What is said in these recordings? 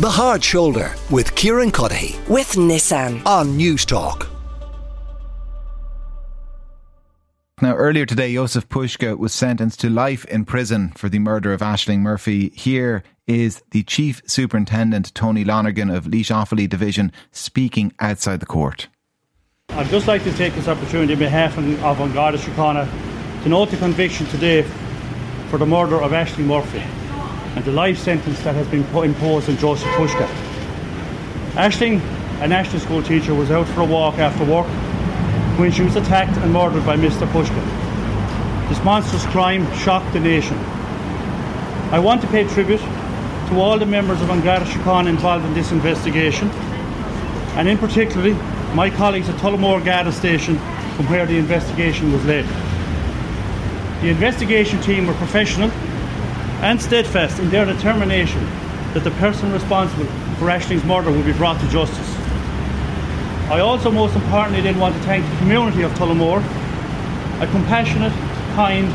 The Hard Shoulder with Kieran Cuddihy with Nissan on Newstalk. Now, earlier today, Jozef Puska was sentenced to life in prison for the murder of Ashling Murphy. Here is the Chief Superintendent, Tony Lonergan of Laois Offaly Division, speaking outside the court. I'd just like to take this opportunity on behalf of An Garda Síochána to note the conviction today for the murder of Ashling Murphy and the life sentence that has been imposed on Jozef Puska. Ashling, a national school teacher, was out for a walk after work when she was attacked and murdered by Mr. Puska. This monstrous crime shocked the nation. I want to pay tribute to all the members of An Garda Síochána involved in this investigation, and in particular my colleagues at Tullamore Garda Station from where the investigation was led. The investigation team were professional and steadfast in their determination that the person responsible for Ashling's murder will be brought to justice. I also, most importantly, then want to thank the community of Tullamore, a compassionate, kind,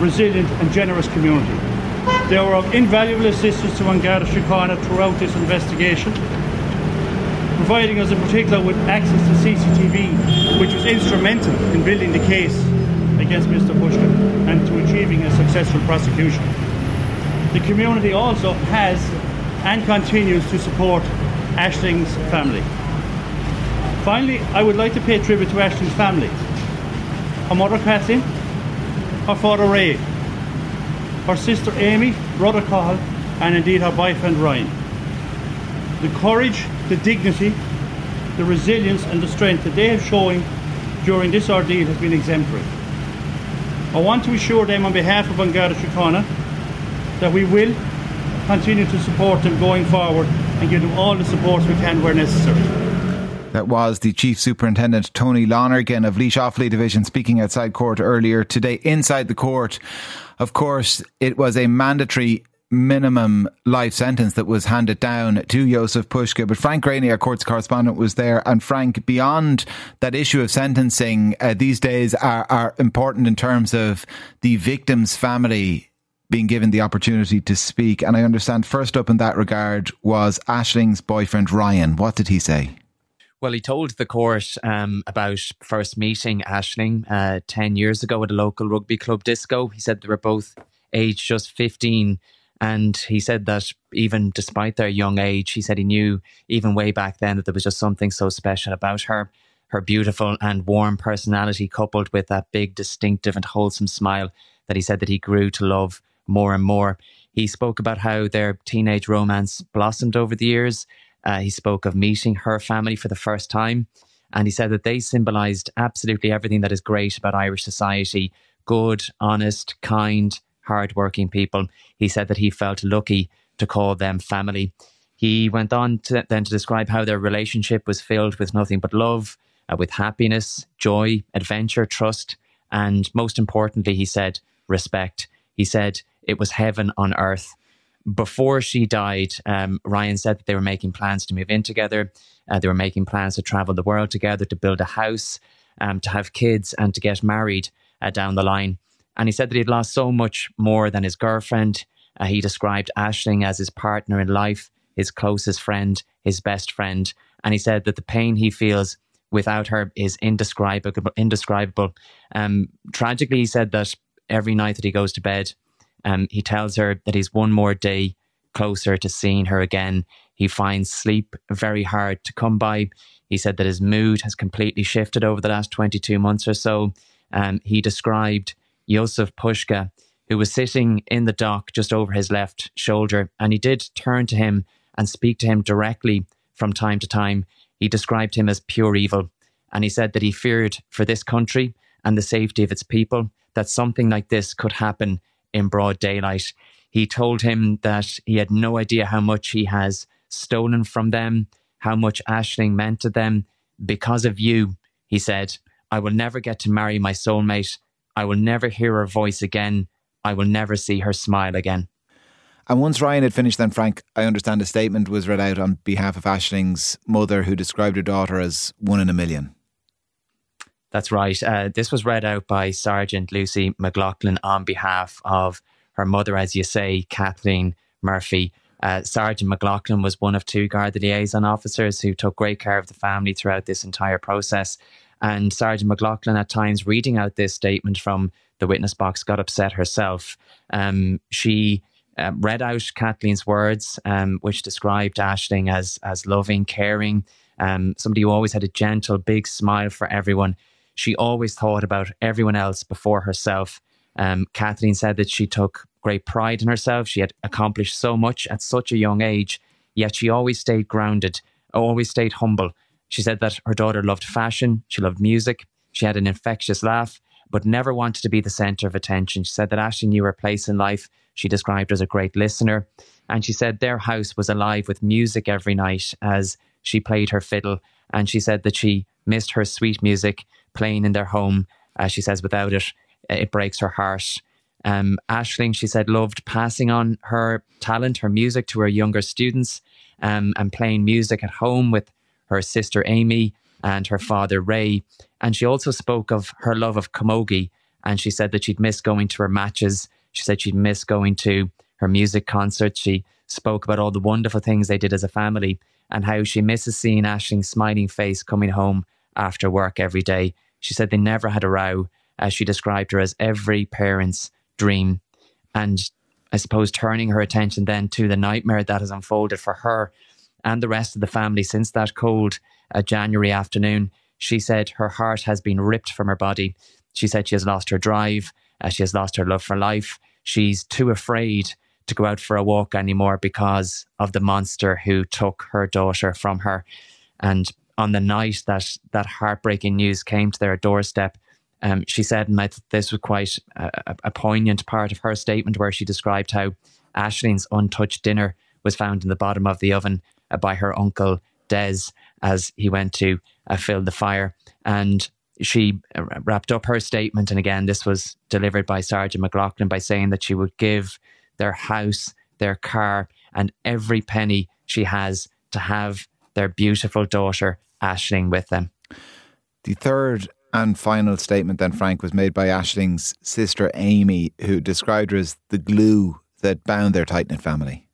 resilient, and generous community. They were of invaluable assistance to An Garda Síochána throughout this investigation, providing us in particular with access to CCTV, which was instrumental in building the case against Mr. Puska and to achieving a successful prosecution. The community also has and continues to support Ashling's family. Finally, I would like to pay tribute to Ashling's family. Her mother Kathleen, her father Ray, her sister Amy, brother Cathal, and indeed her boyfriend Ryan. The courage, the dignity, the resilience and the strength that they have shown during this ordeal has been exemplary. I want to assure them on behalf of An Garda Síochána that we will continue to support them going forward and give them all the support we can where necessary. That was the Chief Superintendent Tony Lonergan of Laois Offaly Division speaking outside court earlier today. Inside the court, of course, it was a mandatory minimum life sentence that was handed down to Jozef Puska. But Frank Greaney, our courts correspondent, was there. And Frank, beyond that issue of sentencing, uh, these days are, are important in terms of the victim's family being given the opportunity to speak. And I understand first up in that regard was Ashling's boyfriend, Ryan. What did he say? Well, he told the court um, about first meeting Ashling uh, 10 years ago at a local rugby club disco. He said they were both aged just 15. And he said that even despite their young age, he said he knew even way back then that there was just something so special about her. Her beautiful and warm personality, coupled with that big, distinctive, and wholesome smile that he said that he grew to love more and more. He spoke about how their teenage romance blossomed over the years uh, he spoke of meeting her family for the first time. And he said that they symbolized absolutely everything that is great about Irish society good, honest, kind, hardworking people. He said that he felt lucky to call them family. He went on to, then to describe how their relationship was filled with nothing but love, uh, with happiness, joy, adventure, trust, and most importantly, he said, respect. He said it was heaven on earth before she died, um, Ryan said that they were making plans to move in together. Uh, they were making plans to travel the world together, to build a house, um, to have kids, and to get married uh, down the line. And he said that he'd lost so much more than his girlfriend. Uh, he described Ashling as his partner in life, his closest friend, his best friend. And he said that the pain he feels without her is indescribable. Indescribable. Um, tragically, he said that every night that he goes to bed, um, he tells her that he's one more day closer to seeing her again. He finds sleep very hard to come by. He said that his mood has completely shifted over the last 22 months or so. Um, he described Jozef Puska, who was sitting in the dock just over his left shoulder, and he did turn to him and speak to him directly from time to time. He described him as pure evil, and he said that he feared for this country and the safety of its people that something like this could happen in broad daylight. He told him that he had no idea how much he has stolen from them, how much Ashling meant to them. Because of you, he said, I will never get to marry my soulmate. I will never hear her voice again. I will never see her smile again. And once Ryan had finished, then Frank, I understand a statement was read out on behalf of Ashling's mother, who described her daughter as one in a million. That's right. Uh, this was read out by Sergeant Lucy McLaughlin on behalf of her mother, as you say, Kathleen Murphy. Uh, Sergeant McLaughlin was one of two Garda liaison officers who took great care of the family throughout this entire process. And Sergeant McLaughlin, at times, reading out this statement from the witness box, got upset herself. Um, she uh, read out Kathleen's words, um, which described Ashling as as loving, caring, um, somebody who always had a gentle, big smile for everyone. She always thought about everyone else before herself. Um, Kathleen said that she took great pride in herself. She had accomplished so much at such a young age, yet she always stayed grounded, always stayed humble. She said that her daughter loved fashion, she loved music, she had an infectious laugh, but never wanted to be the center of attention. She said that Ashling knew her place in life. She described as a great listener. And she said their house was alive with music every night as she played her fiddle. And she said that she missed her sweet music playing in their home. Uh, she says without it, it breaks her heart. Um, Ashling, she said, loved passing on her talent, her music to her younger students um, and playing music at home with her sister Amy and her father Ray. And she also spoke of her love of camogie. And she said that she'd miss going to her matches. She said she'd miss going to her music concerts. She spoke about all the wonderful things they did as a family and how she misses seeing Ashling's smiling face coming home after work every day. She said they never had a row, as she described her as every parent's dream. And I suppose turning her attention then to the nightmare that has unfolded for her and the rest of the family since that cold uh, January afternoon. She said her heart has been ripped from her body. She said she has lost her drive. Uh, she has lost her love for life. She's too afraid to go out for a walk anymore because of the monster who took her daughter from her. And on the night that that heartbreaking news came to their doorstep, um, she said, and I th- this was quite a, a, poignant part of her statement, where she described how Ashling's untouched dinner was found in the bottom of the oven uh, by her uncle Des as he went to uh, fill the fire. And she uh, wrapped up her statement, and again, this was delivered by Sergeant McLaughlin by saying that she would give their house, their car, and every penny she has to have their beautiful daughter Ashling with them. The third and final statement, then, Frank, was made by Ashling's sister Amy, who described her as the glue that bound their tight knit family.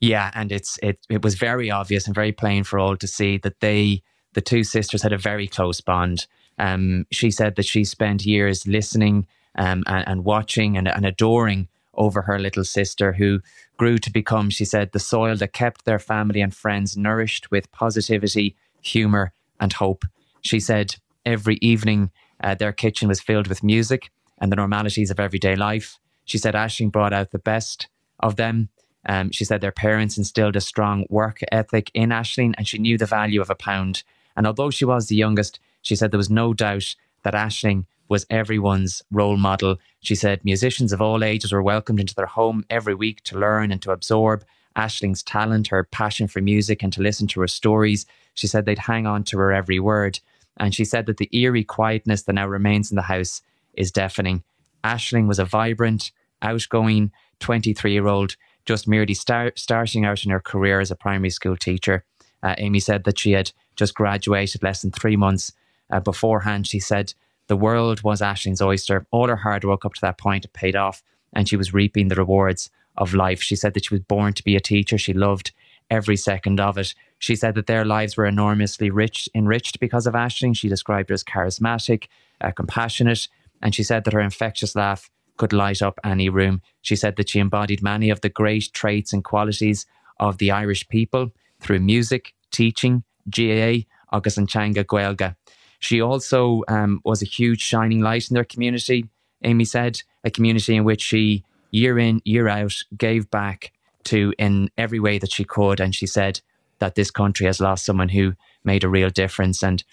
Yeah, and it's it it was very obvious and very plain for all to see that they the two sisters had a very close bond. Um, she said that she spent years listening um, and, and, watching and, and adoring over her little sister, who grew to become, she said, the soil that kept their family and friends nourished with positivity, humour, and hope. She said every evening uh, their kitchen was filled with music and the normalities of everyday life. She said Ashling brought out the best of them. Um, she said their parents instilled a strong work ethic in Ashling and she knew the value of a pound. And although she was the youngest, she said there was no doubt that Ashling was everyone's role model. She said musicians of all ages were welcomed into their home every week to learn and to absorb Ashling's talent, her passion for music, and to listen to her stories. She said they'd hang on to her every word. And she said that the eerie quietness that now remains in the house is deafening. Ashling was a vibrant, outgoing 23 year old, just merely start, starting out in her career as a primary school teacher. Uh, Amy said that she had just graduated less than three months uh, beforehand. She said the world was Ashling's oyster. All her hard work up to that point paid off, and she was reaping the rewards of life. She said that she was born to be a teacher. She loved every second of it. She said that their lives were enormously rich, enriched because of Ashling. She described her as charismatic, uh, compassionate, and she said that her infectious laugh could light up any room. She said that she embodied many of the great traits and qualities of the Irish people through music, teaching, GAA, and Changa Gaeilge. She also um, was a huge shining light in their community, Amy said, a community in which she, year in, year out, gave back to in every way that she could. And she said that this country has lost someone who made a real difference and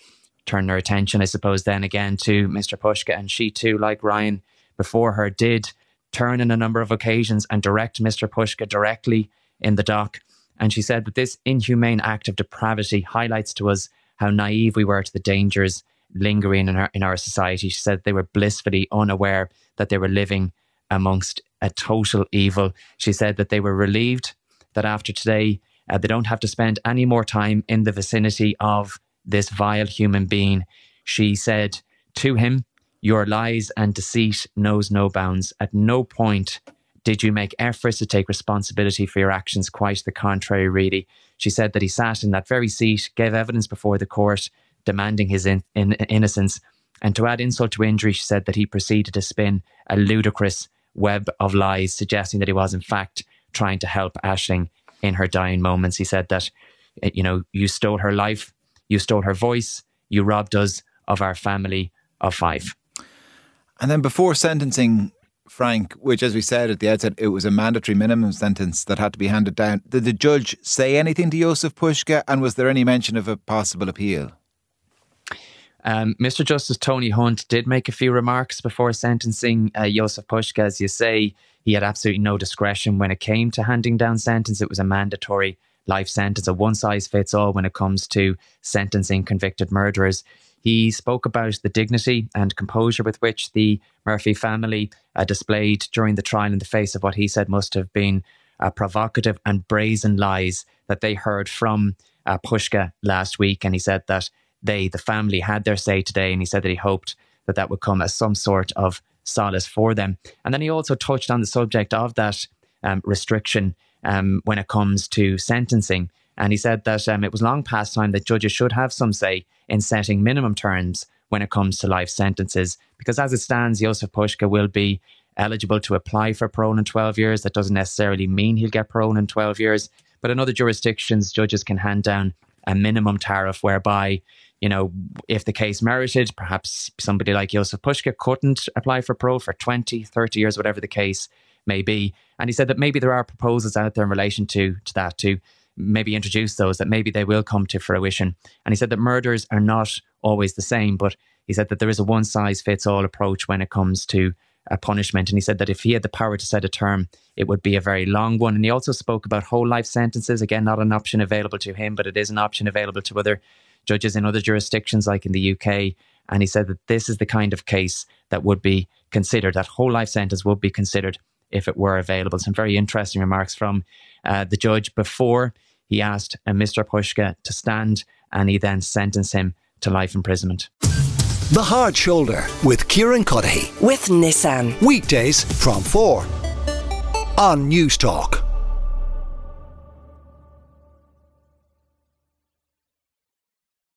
turned her attention, I suppose, then again to Mr. Puska. And she too, like Ryan before her, did turn in a number of occasions and direct Mr. Puska directly in the dock. And she said that this inhumane act of depravity highlights to us how naive we were to the dangers lingering in our, in our society. She said they were blissfully unaware that they were living amongst a total evil. She said that they were relieved that after today, uh, they don't have to spend any more time in the vicinity of this vile human being. She said to him, Your lies and deceit knows no bounds. At no point Did you make efforts to take responsibility for your actions? Quite the contrary, really. She said that he sat in that very seat, gave evidence before the court, demanding his in, in, innocence. And to add insult to injury, she said that he proceeded to spin a ludicrous web of lies, suggesting that he was, in fact, trying to help Ashling in her dying moments. He said that, eh, you know, you stole her life, you stole her voice, you robbed us of our family of five. And then before sentencing, Frank, which, as we said at the outset, it was a mandatory minimum sentence that had to be handed down. Did the judge say anything to Jozef Puska, and was there any mention of a possible appeal? Um, Mr. Justice Tony Hunt did make a few remarks before sentencing uh, Jozef Puska. As you say, he had absolutely no discretion when it came to handing down sentence. It was a mandatory life sentence, a one size fits all when it comes to sentencing convicted murderers. He spoke about the dignity and composure with which the Murphy family uh, displayed during the trial in the face of what he said must have been uh, provocative and brazen lies that they heard from uh, Puska last week. And he said that they, the family, had their say today. And he said that he hoped that that would come as some sort of solace for them. And then he also touched on the subject of that um, restriction um, when it comes to sentencing. And he said that um, it was long past time that judges should have some say in setting minimum terms when it comes to life sentences. Because as it stands, Jozef Puska will be eligible to apply for parole in 12 years. That doesn't necessarily mean he'll get parole in 12 years. But in other jurisdictions, judges can hand down a minimum tariff whereby you know, if the case merited, perhaps somebody like Jozef Puska couldn't apply for parole for 20, 30 years, whatever the case may be. And he said that maybe there are proposals out there in relation to, to that, to maybe introduce those, that maybe they will come to fruition. And he said that murders are not always the same, but he said that there is a one size fits all approach when it comes to a punishment. And he said that if he had the power to set a term, it would be a very long one. And he also spoke about whole life sentences. Again, not an option available to him, but it is an option available to other judges in other jurisdictions, like in the UK. And he said that this is the kind of case that would be considered, that whole life sentence would be considered if it were available. Some very interesting remarks from uh, the judge before he asked uh, Mr. Puska to stand and he then sentenced him to life imprisonment. The Hard Shoulder with Kieran Cuddihy. With Nissan. Weekdays from 4 on Newstalk.